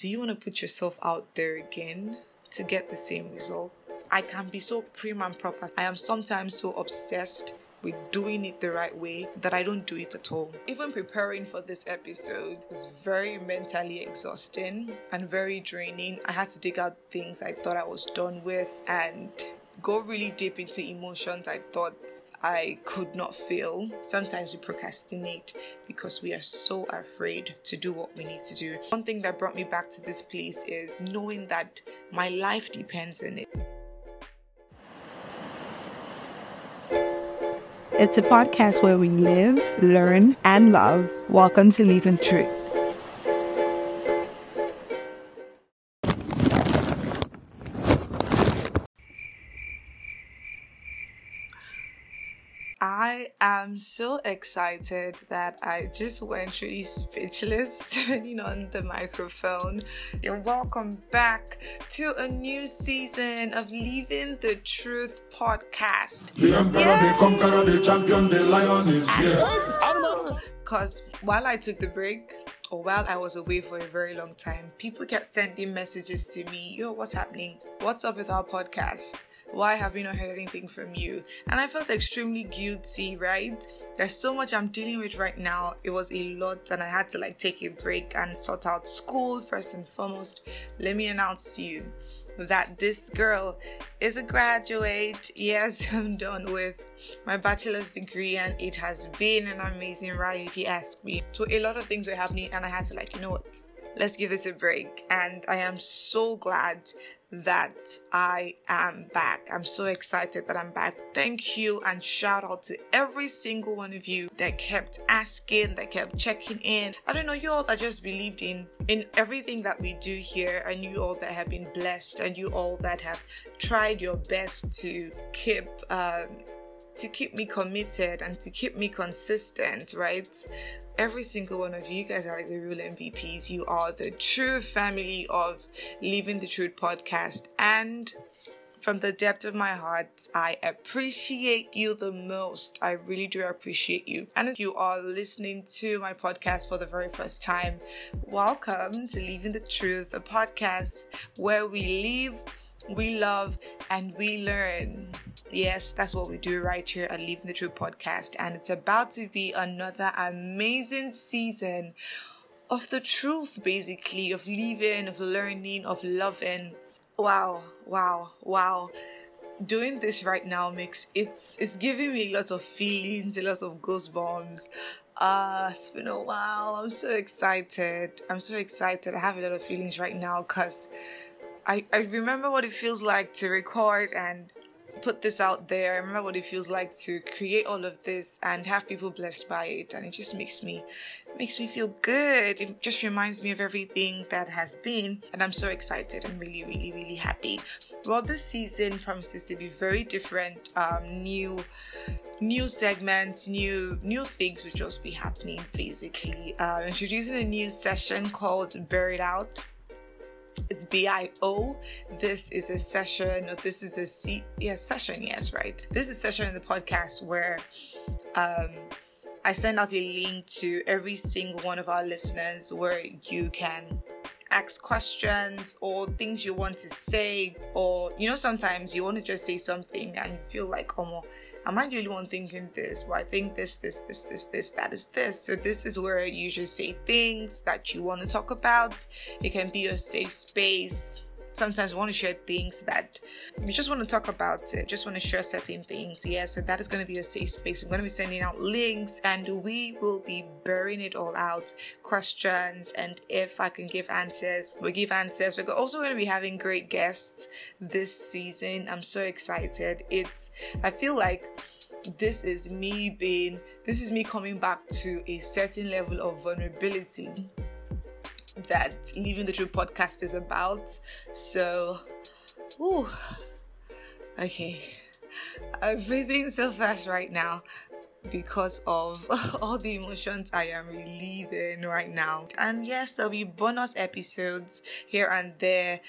do you want to put yourself out there again to get the same results? I can be so prim and proper. I am sometimes so obsessed with doing it the right way that I don't do it at all. Even preparing for this episode was very mentally exhausting and very draining. I had to dig out things I thought I was done with and go really deep into emotions I thought I could not feel. Sometimes we procrastinate because we are so afraid to do what we need to do. One thing that brought me back to this place is knowing that my life depends on it. It's a podcast where we live, learn, and love. Welcome to Living Truth. I am so excited that I just went really speechless turning on the microphone. And welcome back to a new season of Living the Truth podcast. The emperor, the conqueror, the champion, the lion is here. Because while I took the break, or while I was away for a very long time, people kept sending messages to me, yo, what's happening? What's up with our podcast? Why have we not heard anything from you? And I felt extremely guilty, right? There's so much I'm dealing with right now. It was a lot, and I had to like take a break and sort out school first and foremost. Let me announce to you that this girl is a graduate. Yes, I'm done with my bachelor's degree, and it has been an amazing ride, if you ask me. So, a lot of things were happening, and I had to, like, you know what? Let's give this a break. And I am so glad that I am back. I'm so excited that I'm back. Thank you and shout out to every single one of you that kept asking, that kept checking in. I don't know, you all that just believed in in everything that we do here, and you all that have been blessed, and you all that have tried your best to keep um, to keep me committed and to keep me consistent, right? Every single one of you guys are like the real MVPs. You are the true family of Living the Truth podcast. And from the depth of my heart, I appreciate you the most. I really do appreciate you. And if you are listening to my podcast for the very first time, welcome to Living the Truth, a podcast where we live, we love, and we learn. Yes, that's what we do right here at Living the Truth podcast. And it's about to be another amazing season of the truth, basically, of living, of learning, of loving. Wow, wow, wow. Doing this right now makes it's it's giving me lots of feelings, a lot of goosebumps. Uh, it's been a while. I'm so excited. I'm so excited. I have a lot of feelings right now because I, I remember what it feels like to record and put this out there. I remember what it feels like to create all of this and have people blessed by it, and it just makes me makes me feel good. It just reminds me of everything that has been, and I'm so excited. I'm really, really, really happy. Well, this season promises to be very different. Um, new, new segments, new, new things will just be happening. Basically, uh, introducing a new session called Bare It Out." It's bio this is a session or this is a yeah session yes right. This is a session in the podcast where um i send out a link to every single one of our listeners where you can ask questions or things you want to say or you know sometimes you want to just say something and you feel like oh am I the only one thinking this? Well, I think this, this, this, this, this, that is this. So this is where you just say things that you want to talk about. It can be a safe space sometimes want to share things that we just want to talk about it, just want to share certain things. Yeah, so that is going to be a safe space. I'm going to be sending out links and we will be burying it all out, questions, and if I can give answers, we'll give answers. We're also going to be having great guests this season. I'm so excited. It's, I feel like this is me being, this is me coming back to a certain level of vulnerability that Living the Truth podcast is about. So, ooh, okay. I'm breathing so fast right now because of all the emotions I am relieving right now. And yes, there'll be bonus episodes here and there.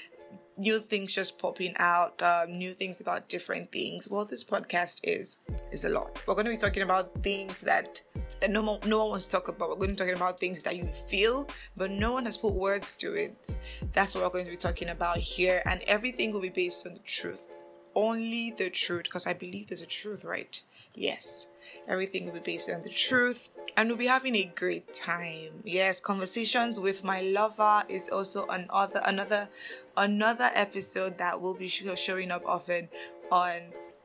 New things just popping out, um, new things about different things. Well, this podcast is is a lot. We're going to be talking about things that that no one, no one wants to talk about. We're going to be talking about things that you feel, but no one has put words to it. That's what we're going to be talking about here, and everything will be based on the truth. Only the truth, because I believe there's a truth, right? Yes. Everything will be based on the truth, and we'll be having a great time. Yes, conversations with my lover is also another another another episode that will be showing up often on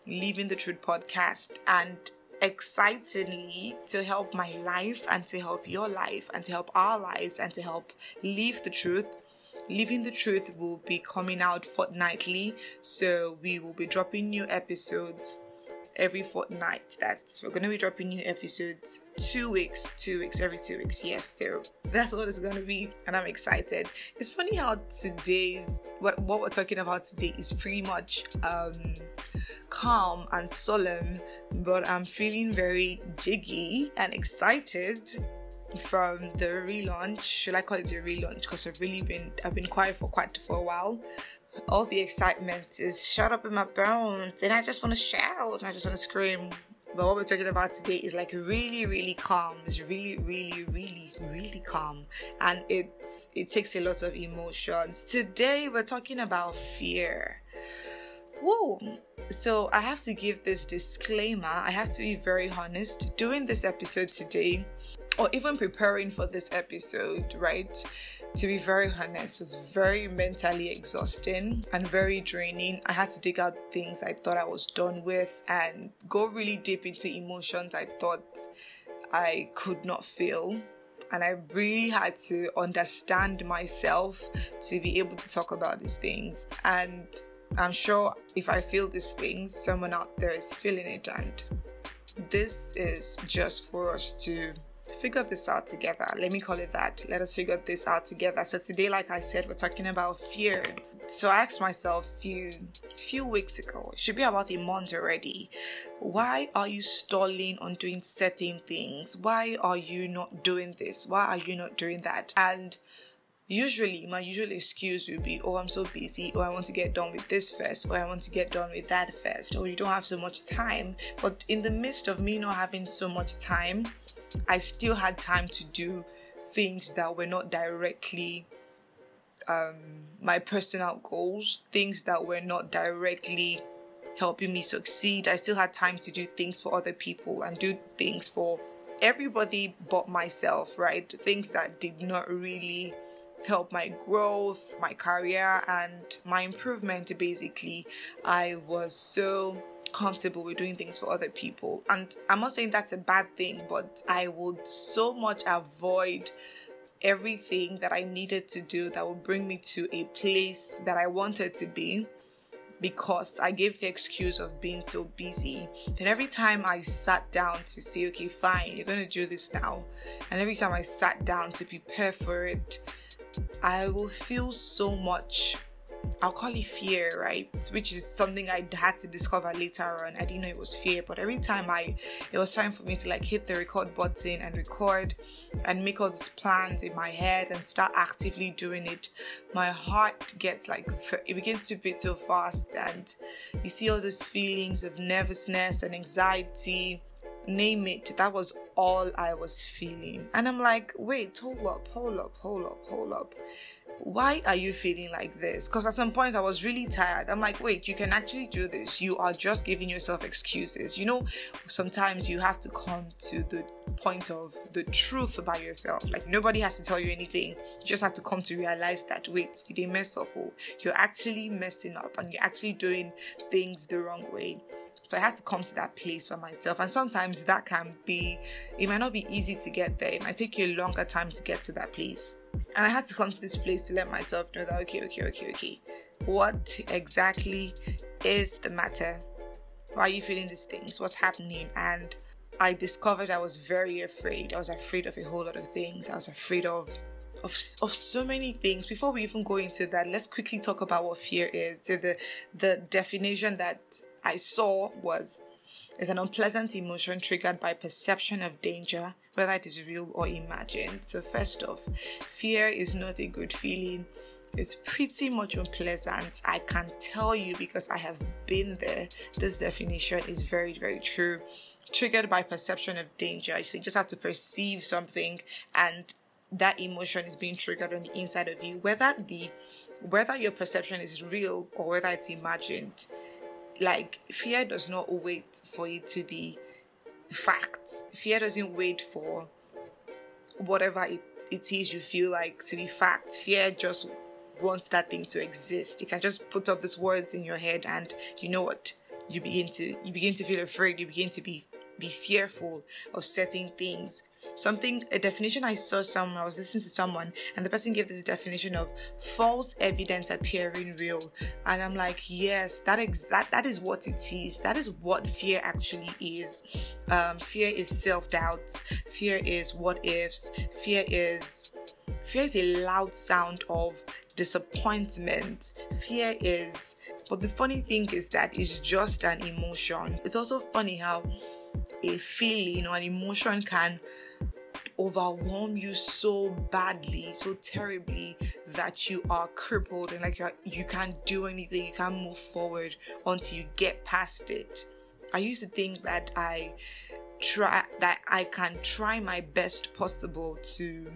Living the Truth podcast, and excitingly to help my life and to help your life and to help our lives and to help live the truth. Living the Truth will be coming out fortnightly, so we will be dropping new episodes every fortnight. That's we're gonna be dropping new episodes two weeks, two weeks, every two weeks. Yes, so that's what it's gonna be, and I'm excited. It's funny how today's what what we're talking about today is pretty much um calm and solemn, but I'm feeling very jiggy and excited from the relaunch. Should I call it a relaunch? Because I've really been I've been quiet for quite for a while all the excitement is shut up in my bones and I just want to shout. and I just want to scream. But what we're talking about today is like really, really calm. It's really, really, really, really calm. And it's it takes a lot of emotions. Today we're talking about fear. Whoa. So I have to give this disclaimer. I have to be very honest. Doing this episode today, or even preparing for this episode, right? To be very honest, was very mentally exhausting and very draining. I had to dig out things I thought I was done with and go really deep into emotions I thought I could not feel. And I really had to understand myself to be able to talk about these things. And I'm sure if I feel these things, someone out there is feeling it. And this is just for us to figure this out together. Let me call it that. Let us figure this out together. So today, like I said, we're talking about fear. So I asked myself a few few weeks ago, it should be about a month already. Why are you stalling on doing certain things? Why are you not doing this? Why are you not doing that? And usually my usual excuse would be oh i'm so busy or i want to get done with this first or i want to get done with that first or you don't have so much time but in the midst of me not having so much time I still had time to do things that were not directly um, my personal goals, things that were not directly helping me succeed. I still had time to do things for other people and do things for everybody but myself, right? Things that did not really help my growth, my career, and my improvement basically. I was so comfortable with doing things for other people. And I'm not saying that's a bad thing, but I would so much avoid everything that I needed to do that would bring me to a place that I wanted to be because I gave the excuse of being so busy. And every time I sat down to say, okay, fine, you're going to do this now, and every time I sat down to prepare for it, I will feel so much I'll call it fear, right? Which is something I had to discover later on. I didn't know it was fear, but every time I, it was time for me to like hit the record button and record and make all these plans in my head and start actively doing it, my heart gets like, it begins to beat so fast and you see all those feelings of nervousness and anxiety name it that was all i was feeling and i'm like wait hold up hold up hold up hold up why are you feeling like this? Because at some point I was really tired. I'm like, wait, you can actually do this. You are just giving yourself excuses. You know, sometimes you have to come to the point of the truth about yourself. Like nobody has to tell you anything. You just have to come to realize that wait, you didn't mess up. Oh, you're actually messing up and you're actually doing things the wrong way. So I had to come to that place for myself. And sometimes that can be, it might not be easy to get there. It might take you a longer time to get to that place. And I had to come to this place to let myself know that, okay, okay, okay, okay, what exactly is the matter? Why are you feeling these things? What's happening? And I discovered I was very afraid. I was afraid of a whole lot of things. I was afraid of of, of so many things. Before we even go into that, let's quickly talk about what fear is. So the the definition that I saw was is an unpleasant emotion triggered by perception of danger, whether it is real or imagined. So, first off, fear is not a good feeling. It's pretty much unpleasant. I can tell you because I have been there. This definition is very, very true. triggered by perception of danger. So you just have to perceive something and that emotion is being triggered on the inside of you, whether the whether your perception is real or whether it's imagined. Like fear does not wait for it to be fact. Fear doesn't wait for whatever it, it is you feel like to be fact. Fear just wants that thing to exist. You can just put up these words in your head and you know what? You begin to you begin to feel afraid, you begin to be be fearful of certain things. Something, a definition I saw somewhere, I was listening to someone, and the person gave this definition of false evidence appearing real. And I'm like, yes, that, ex- that, that is what it is. That is what fear actually is. Um, fear is self doubt, fear is what ifs, fear is. Fear is a loud sound of disappointment. Fear is, but the funny thing is that it's just an emotion. It's also funny how a feeling or an emotion can overwhelm you so badly, so terribly that you are crippled and like you, can't do anything, you can't move forward until you get past it. I used to think that I try that I can try my best possible to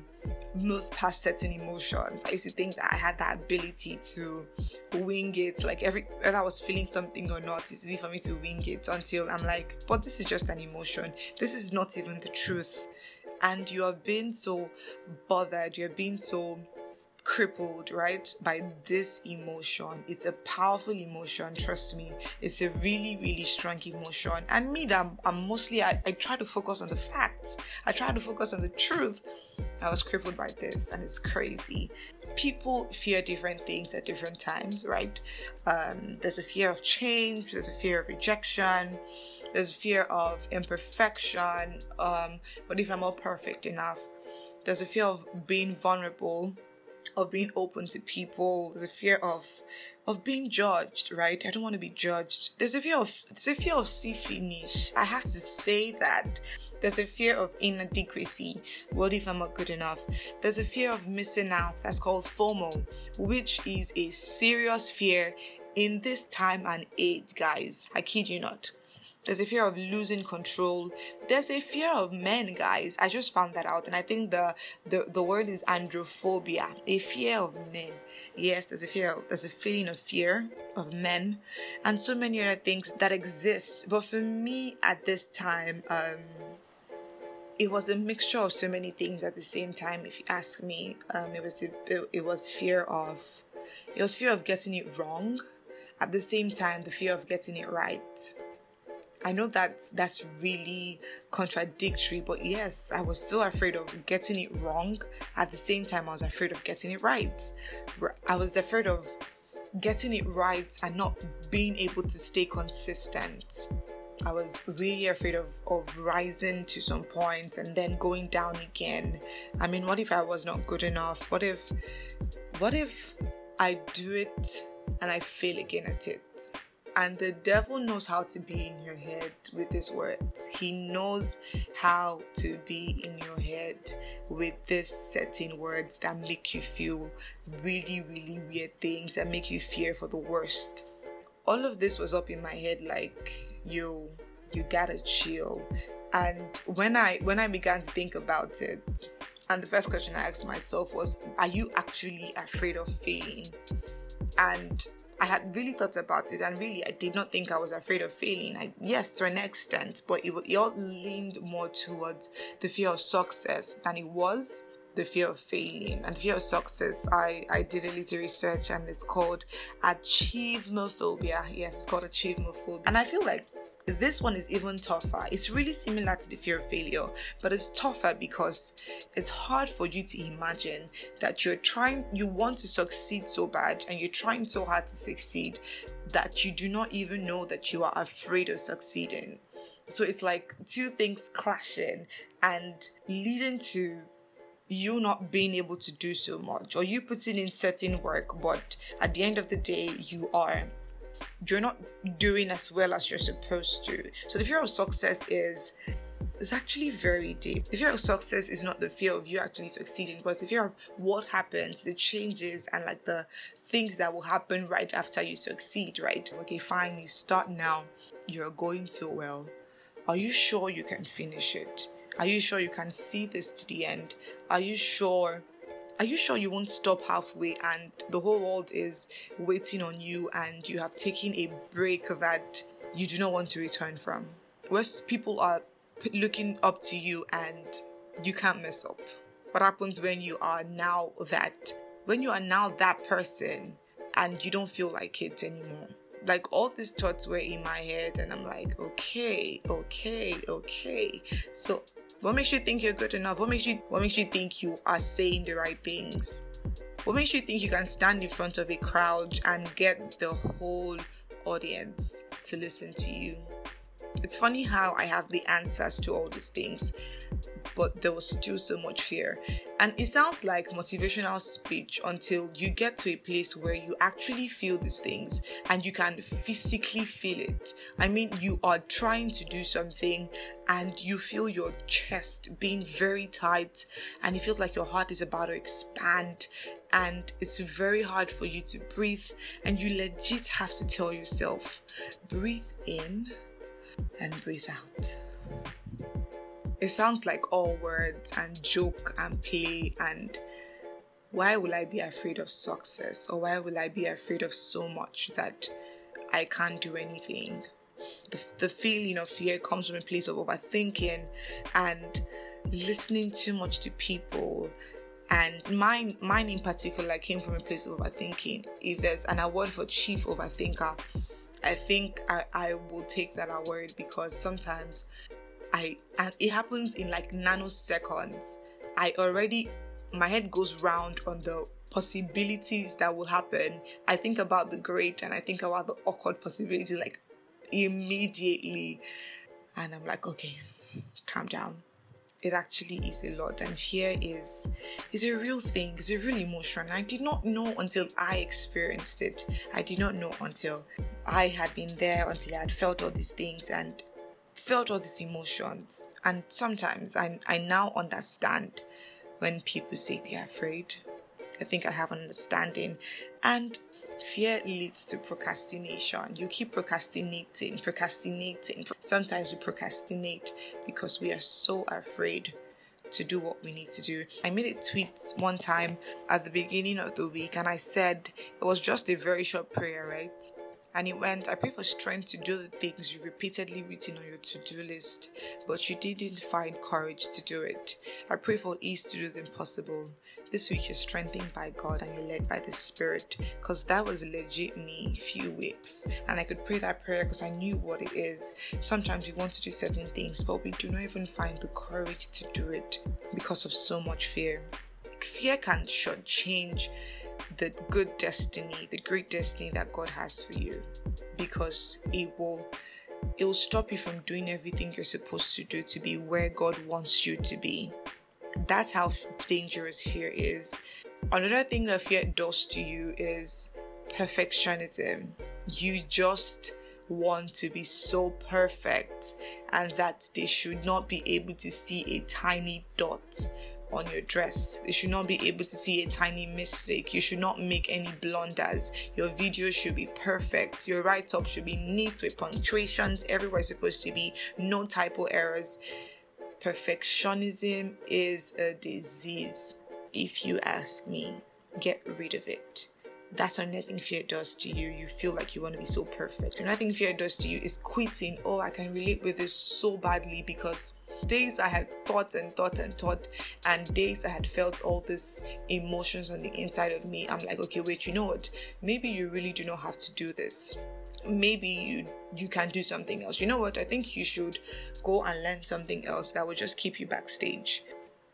move past certain emotions. I used to think that I had that ability to wing it, like every whether I was feeling something or not, it's easy for me to wing it until I'm like, but this is just an emotion. This is not even the truth. And you are being so bothered, you're being so crippled, right, by this emotion. It's a powerful emotion, trust me. It's a really, really strong emotion. And me, that I'm, I'm mostly, I, I try to focus on the facts, I try to focus on the truth. I was crippled by this, and it's crazy. People fear different things at different times, right? Um, there's a fear of change, there's a fear of rejection, there's a fear of imperfection. Um, but if I'm not perfect enough, there's a fear of being vulnerable of being open to people, the fear of of being judged, right? I don't want to be judged. There's a fear of there's a fear of see finish. I have to say that. There's a fear of inadequacy. What if I'm not good enough? There's a fear of missing out. That's called FOMO, which is a serious fear in this time and age, guys. I kid you not. There's a fear of losing control. There's a fear of men, guys. I just found that out, and I think the the, the word is androphobia, a fear of men. Yes, there's a fear. There's a feeling of fear of men, and so many other things that exist. But for me, at this time, um, it was a mixture of so many things at the same time. If you ask me, um, it was it, it was fear of it was fear of getting it wrong. At the same time, the fear of getting it right I know that that's really contradictory, but yes, I was so afraid of getting it wrong. At the same time, I was afraid of getting it right. I was afraid of getting it right and not being able to stay consistent. I was really afraid of, of rising to some point and then going down again. I mean, what if I was not good enough? What if, what if I do it and I fail again at it? And the devil knows how to be in your head with these words. He knows how to be in your head with these certain words that make you feel really, really weird things that make you fear for the worst. All of this was up in my head like, yo, you gotta chill. And when I when I began to think about it, and the first question I asked myself was, Are you actually afraid of failing? And I had really thought about it, and really, I did not think I was afraid of failing. I, yes, to an extent, but it, it all leaned more towards the fear of success than it was the fear of failing and the fear of success. I, I did a little research and it's called achievemephobia. Yes, it's called achievemephobia. And I feel like this one is even tougher. It's really similar to the fear of failure, but it's tougher because it's hard for you to imagine that you're trying, you want to succeed so bad and you're trying so hard to succeed that you do not even know that you are afraid of succeeding. So it's like two things clashing and leading to you not being able to do so much or you putting in certain work, but at the end of the day, you are you're not doing as well as you're supposed to. So the fear of success is it's actually very deep. The fear of success is not the fear of you actually succeeding, but the fear of what happens, the changes, and like the things that will happen right after you succeed, right? Okay, fine, you start now, you're going so well. Are you sure you can finish it? Are you sure you can see this to the end? Are you sure? Are you sure you won't stop halfway and the whole world is waiting on you and you have taken a break that you do not want to return from? Where people are looking up to you and you can't mess up. What happens when you are now that, when you are now that person and you don't feel like it anymore? Like all these thoughts were in my head, and I'm like, okay, okay, okay. So, what makes you think you're good enough? What makes you what makes you think you are saying the right things? What makes you think you can stand in front of a crowd and get the whole audience to listen to you? It's funny how I have the answers to all these things, but there was still so much fear. And it sounds like motivational speech until you get to a place where you actually feel these things and you can physically feel it. I mean, you are trying to do something and you feel your chest being very tight and you feel like your heart is about to expand and it's very hard for you to breathe and you legit have to tell yourself breathe in and breathe out. It sounds like all words and joke and play and why will I be afraid of success or why will I be afraid of so much that I can't do anything? The, the feeling of fear comes from a place of overthinking and listening too much to people and mine mine in particular came from a place of overthinking if there's an award for chief overthinker I think I, I will take that award because sometimes I and it happens in like nanoseconds. I already my head goes round on the possibilities that will happen. I think about the great and I think about the awkward possibilities like immediately. And I'm like, okay, calm down it actually is a lot and fear is is a real thing it's a real emotion i did not know until i experienced it i did not know until i had been there until i had felt all these things and felt all these emotions and sometimes i, I now understand when people say they're afraid i think i have an understanding and Fear leads to procrastination. You keep procrastinating, procrastinating. Sometimes we procrastinate because we are so afraid to do what we need to do. I made a tweet one time at the beginning of the week and I said it was just a very short prayer, right? And it went, I pray for strength to do the things you repeatedly written on your to do list, but you didn't find courage to do it. I pray for ease to do the impossible. This week you're strengthened by God and you're led by the Spirit, because that was legit me few weeks. And I could pray that prayer because I knew what it is. Sometimes we want to do certain things, but we do not even find the courage to do it because of so much fear. Fear can change the good destiny, the great destiny that God has for you because it will it will stop you from doing everything you're supposed to do to be where God wants you to be. That's how dangerous fear is. Another thing that fear does to you is perfectionism. You just want to be so perfect and that they should not be able to see a tiny dot on your dress. They should not be able to see a tiny mistake. You should not make any blunders. Your video should be perfect. Your write up should be neat with punctuations. Everywhere supposed to be no typo errors. Perfectionism is a disease, if you ask me. Get rid of it that's what nothing fear does to you. You feel like you want to be so perfect. Nothing fear does to you is quitting. Oh, I can relate with this so badly because days I had thought and thought and thought, and days I had felt all these emotions on the inside of me. I'm like, okay, wait, you know what? Maybe you really do not have to do this. Maybe you you can do something else. You know what? I think you should go and learn something else that will just keep you backstage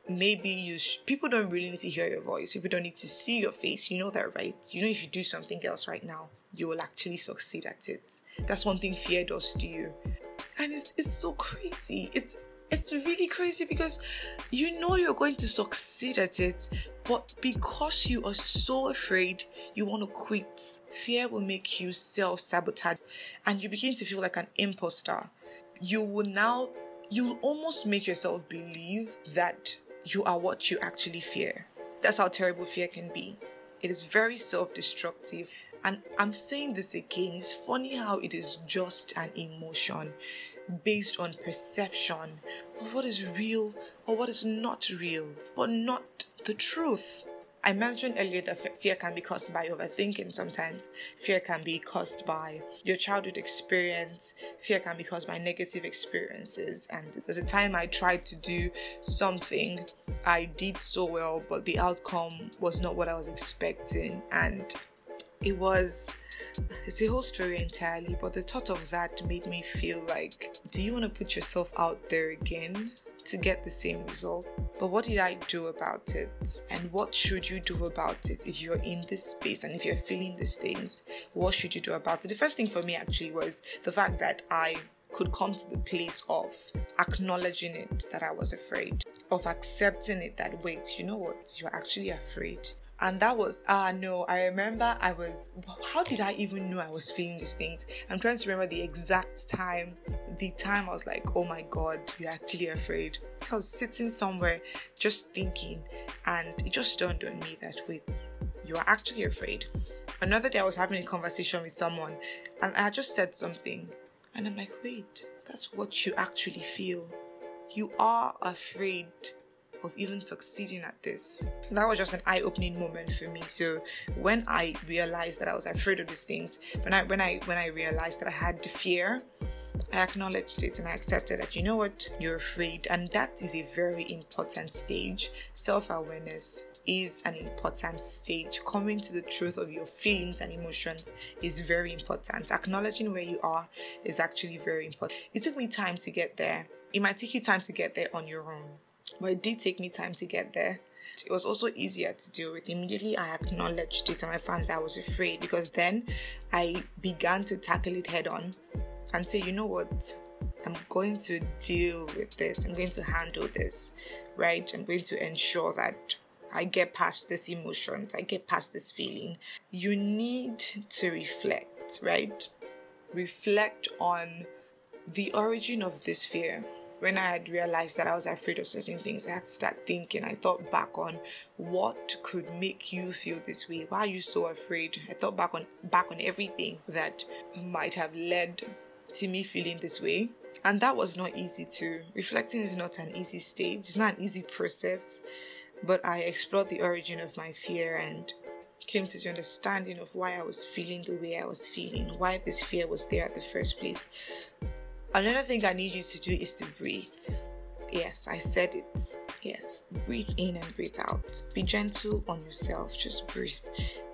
maybe you sh- people don't really need to hear your voice. People don't need to see your face. You know that right? You know if you do something else right now you will actually succeed at it. That's one thing fear does to you. And it's, it's so crazy. It's it's really crazy because you know you're going to succeed at it but because you are so afraid you want to quit. Fear will make you self-sabotage and you begin to feel like an imposter. You will now you'll almost make yourself believe that you are what you actually fear. That's how terrible fear can be. It is very self destructive. And I'm saying this again, it's funny how it is just an emotion. based on perception of what is real or what is not real, but not the truth. I mentioned earlier that fear can be caused by overthinking sometimes. Fear can be caused by your childhood experience. Fear can be caused by negative experiences. And there's a time I tried to do something, I did so well, but the outcome was not what I was expecting. And it was it's a whole story entirely, but the thought of that made me feel like, do you want to put yourself out there again to get the same result? But what did I do about it? And what should you do about it if you're in this space and if you're feeling these things? What should you do about it? The first thing for me actually was the fact that I could come to the place of acknowledging it that I was afraid, of accepting it that, wait, you know what, you're actually afraid and that was ah uh, no i remember i was how did i even know i was feeling these things? I'm trying to remember the exact time the time i was like oh my god you're actually afraid. I was sitting somewhere just thinking and it just dawned on me that wait you are actually afraid. Another day i was having a conversation with someone and i just said something and i'm like wait that's what you actually feel. You are afraid of even succeeding at this. That was just an eye-opening moment for me. So when I realized that I was afraid of these things, when I when I when I realized that I had the fear, I acknowledged it and I accepted that you know what, you're afraid. And that is a very important stage. Self-awareness is an important stage. Coming to the truth of your feelings and emotions is very important. Acknowledging where you are is actually very important. It took me time to get there. It might take you time to get there on your own. But it did take me time to get there. It was also easier to deal with. Immediately, I acknowledged it and I found that I was afraid because then I began to tackle it head on and say, you know what, I'm going to deal with this, I'm going to handle this, right? I'm going to ensure that I get past this emotions, I get past this feeling. You need to reflect, right? Reflect on the origin of this fear when I had realized that I was afraid of certain things, I had to start thinking. I thought back on what could make you feel this way. Why are you so afraid? I thought back on back on everything that might have led to me feeling this way. And that was not easy too. Reflecting is not an easy stage, it's not an easy process. But I explored the origin of my fear and came to the understanding of why I was feeling the way I was feeling, why this fear was there at the first place. Another thing I need you to do is to breathe. Yes, I said it. Yes, breathe in and breathe out. Be gentle on yourself. Just breathe.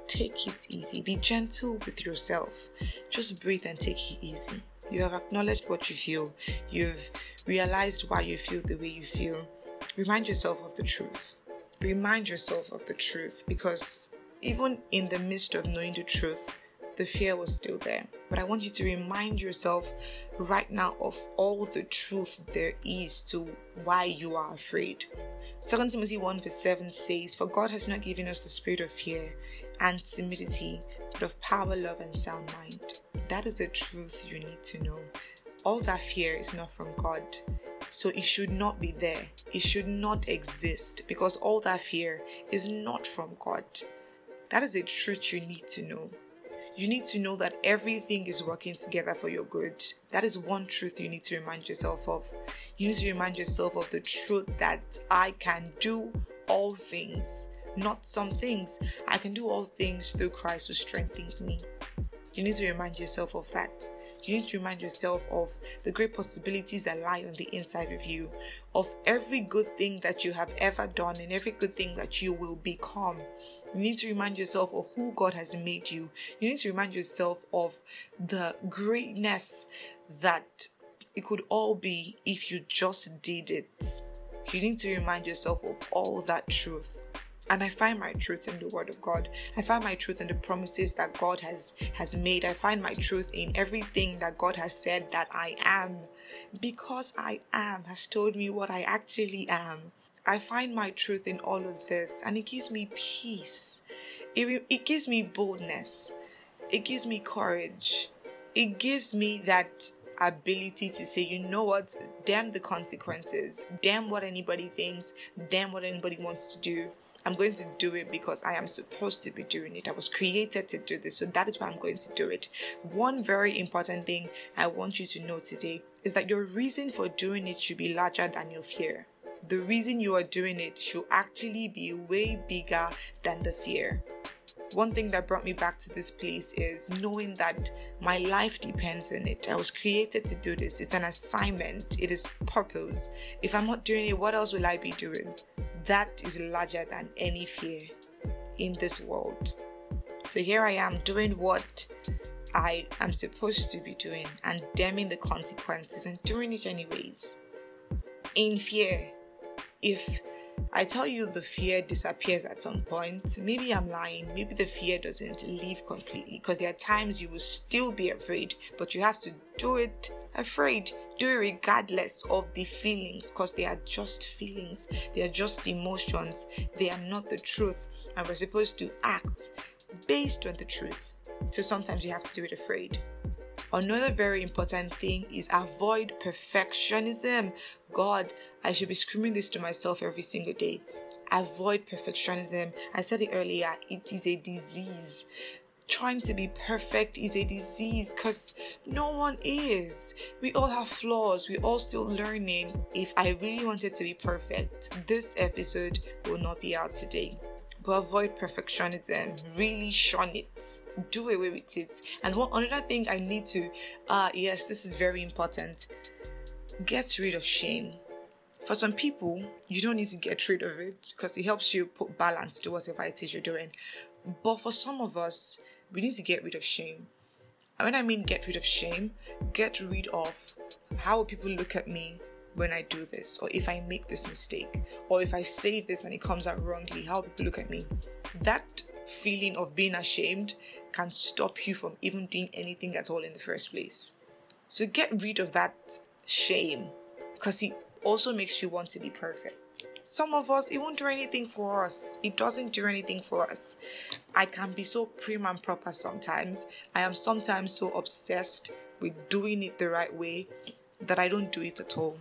Take it easy. Be gentle with yourself. Just breathe and take it easy. You have acknowledged what you feel. You've realized why you feel the way you feel. Remind yourself of the truth. Remind yourself of the truth because even in the midst of knowing the truth, the fear was still there. But I want you to remind yourself right now of all the truth there is to why you are afraid. 2 Timothy 1 verse 7 says, For God has not given us the spirit of fear and timidity, but of power, love, and sound mind. That is the truth you need to know. All that fear is not from God. So it should not be there. It should not exist because all that fear is not from God. That is a truth you need to know you need to know that everything is working together for your good. That is one truth you need to remind yourself of. You need to remind yourself of the truth that I can do all things, not some things. I can do all things through Christ who strengthens me. You need to remind yourself of that you need to remind yourself of the great possibilities that lie on the inside of you, of every good thing that you have ever done and every good thing that you will become. You need to remind yourself of who God has made you. You need to remind yourself of the greatness that it could all be if you just did it. You need to remind yourself of all that truth and i find my truth in the word of god. I find my truth in the promises that god has has made. I find my truth in everything that god has said that i am. Because i am has told me what i actually am. I find my truth in all of this and it gives me peace. It, it gives me boldness. It gives me courage. It gives me that ability to say, you know what, damn the consequences, damn what anybody thinks, damn what anybody wants to do. I'm going to do it because I am supposed to be doing it. I was created to do this, so that is why I'm going to do it. One very important thing I want you to know today is that your reason for doing it should be larger than your fear. The reason you are doing it should actually be way bigger than the fear. One thing that brought me back to this place is knowing that my life depends on it. I was created to do this. It's an assignment, it is purpose. If I'm not doing it, what else will I be doing? That is larger than any fear in this world. So here I am doing what I am supposed to be doing and damning the consequences and doing it anyways. In fear. If I tell you the fear disappears at some point, maybe I'm lying. Maybe the fear doesn't leave completely because there are times you will still be afraid, but you have to do it afraid. Do it regardless of the feelings because they are just feelings, they are just emotions, they are not the truth, and we're supposed to act based on the truth. So sometimes you have to do it afraid. Another very important thing is avoid perfectionism. God, I should be screaming this to myself every single day. Avoid perfectionism. I said it earlier, it is a disease. Trying to be perfect is a disease because no one is. We all have flaws. we're all still learning. If I really wanted to be perfect, this episode will not be out today but avoid perfectionism. Really shun it. Do away with it. And one another thing I need to, uh, yes, this is very important. Get rid of shame. For some people, you don't need to get rid of it because it helps you put balance to whatever it is you're doing. But for some of us, we need to get rid of shame. And when I mean get rid of shame, get rid of how people look at me when I do this, or if I make this mistake, or if I say this and it comes out wrongly, how people look at me. That feeling of being ashamed can stop you from even doing anything at all in the first place. So get rid of that shame because it also makes you want to be perfect. Some of us, it won't do anything for us. It doesn't do anything for us. I can be so prim and proper sometimes. I am sometimes so obsessed with doing it the right way that I don't do it at all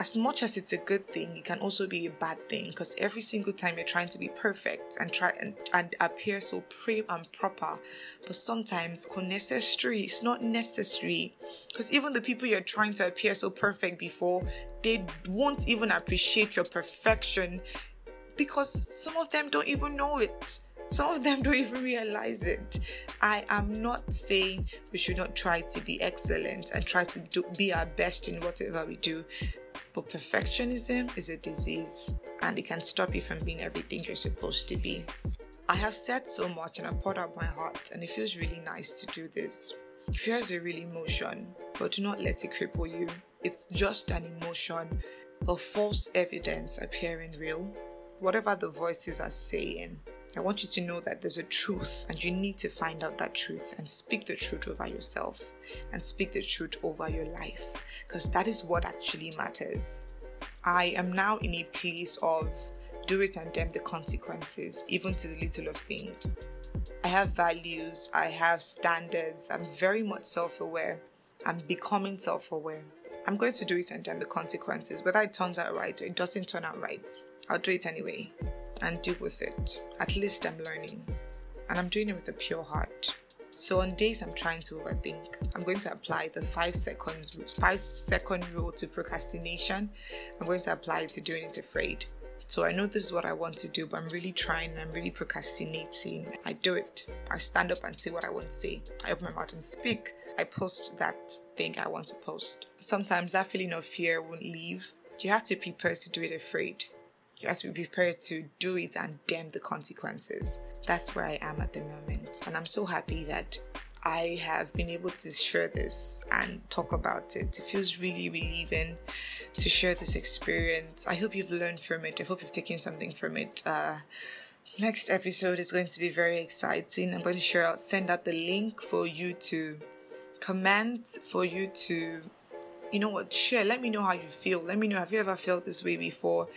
as much as it's a good thing, it can also be a bad thing because every single time you're trying to be perfect and try and, and appear so prim and proper, but sometimes necessary. It's not necessary because even the people you're trying to appear so perfect before, they won't even appreciate your perfection because some of them don't even know it. Some of them don't even realize it. I am not saying we should not try to be excellent and try to do, be our best in whatever we do. But perfectionism is a disease and it can stop you from being everything you're supposed to be. I have said so much and I poured out my heart, and it feels really nice to do this. Fear is a real emotion, but do not let it cripple you. It's just an emotion, a false evidence appearing real. Whatever the voices are saying, I want you to know that there's a truth and you need to find out that truth and speak the truth over yourself and speak the truth over your life because that is what actually matters. I am now in a place of do it and damn the consequences, even to the little of things. I have values, I have standards, I'm very much self aware. I'm becoming self aware. I'm going to do it and damn the consequences, whether it turns out right or it doesn't turn out right. I'll do it anyway and deal with it. At least I'm learning. And I'm doing it with a pure heart. So on days I'm trying to overthink, I'm going to apply the five seconds five second rule to procrastination. I'm going to apply it to doing it afraid. So I know this is what I want to do, but I'm really trying and I'm really procrastinating. I do it. I stand up and say what I want to say. I open my mouth and speak. I post that thing I want to post. Sometimes that feeling of fear won't leave. You have to prepare to do it afraid. You have to be prepared to do it and damn the consequences. That's where I am at the moment. And I'm so happy that I have been able to share this and talk about it. It feels really relieving to share this experience. I hope you've learned from it. I hope you've taken something from it. Uh, next episode is going to be very exciting. I'm going to share, send out the link for you to comment, for you to, you know what, share. Let me know how you feel. Let me know, have you ever felt this way before?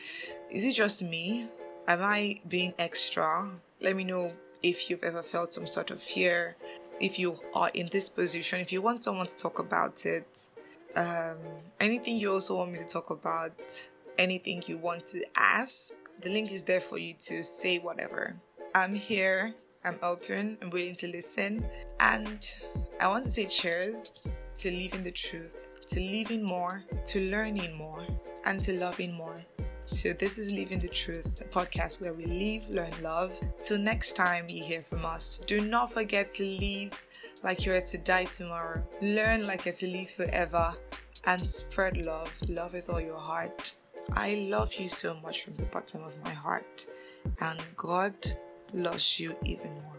Is it just me? Am I being extra? Let me know if you've ever felt some sort of fear. If you are in this position, if you want someone to talk about it, um, anything you also want me to talk about, anything you want to ask, The link is there for you to say whatever. I'm here, I'm open, I'm willing to listen, and I want to say cheers to living the truth, to living more, to learning more, and to loving more. So, this is Living the Truth, the podcast where we live, learn, love. Till next time you hear from us, do not forget to live like you're to die tomorrow, learn like you're to live forever, and spread love. Love with all your heart. I love you so much from the bottom of my heart, and God loves you even more.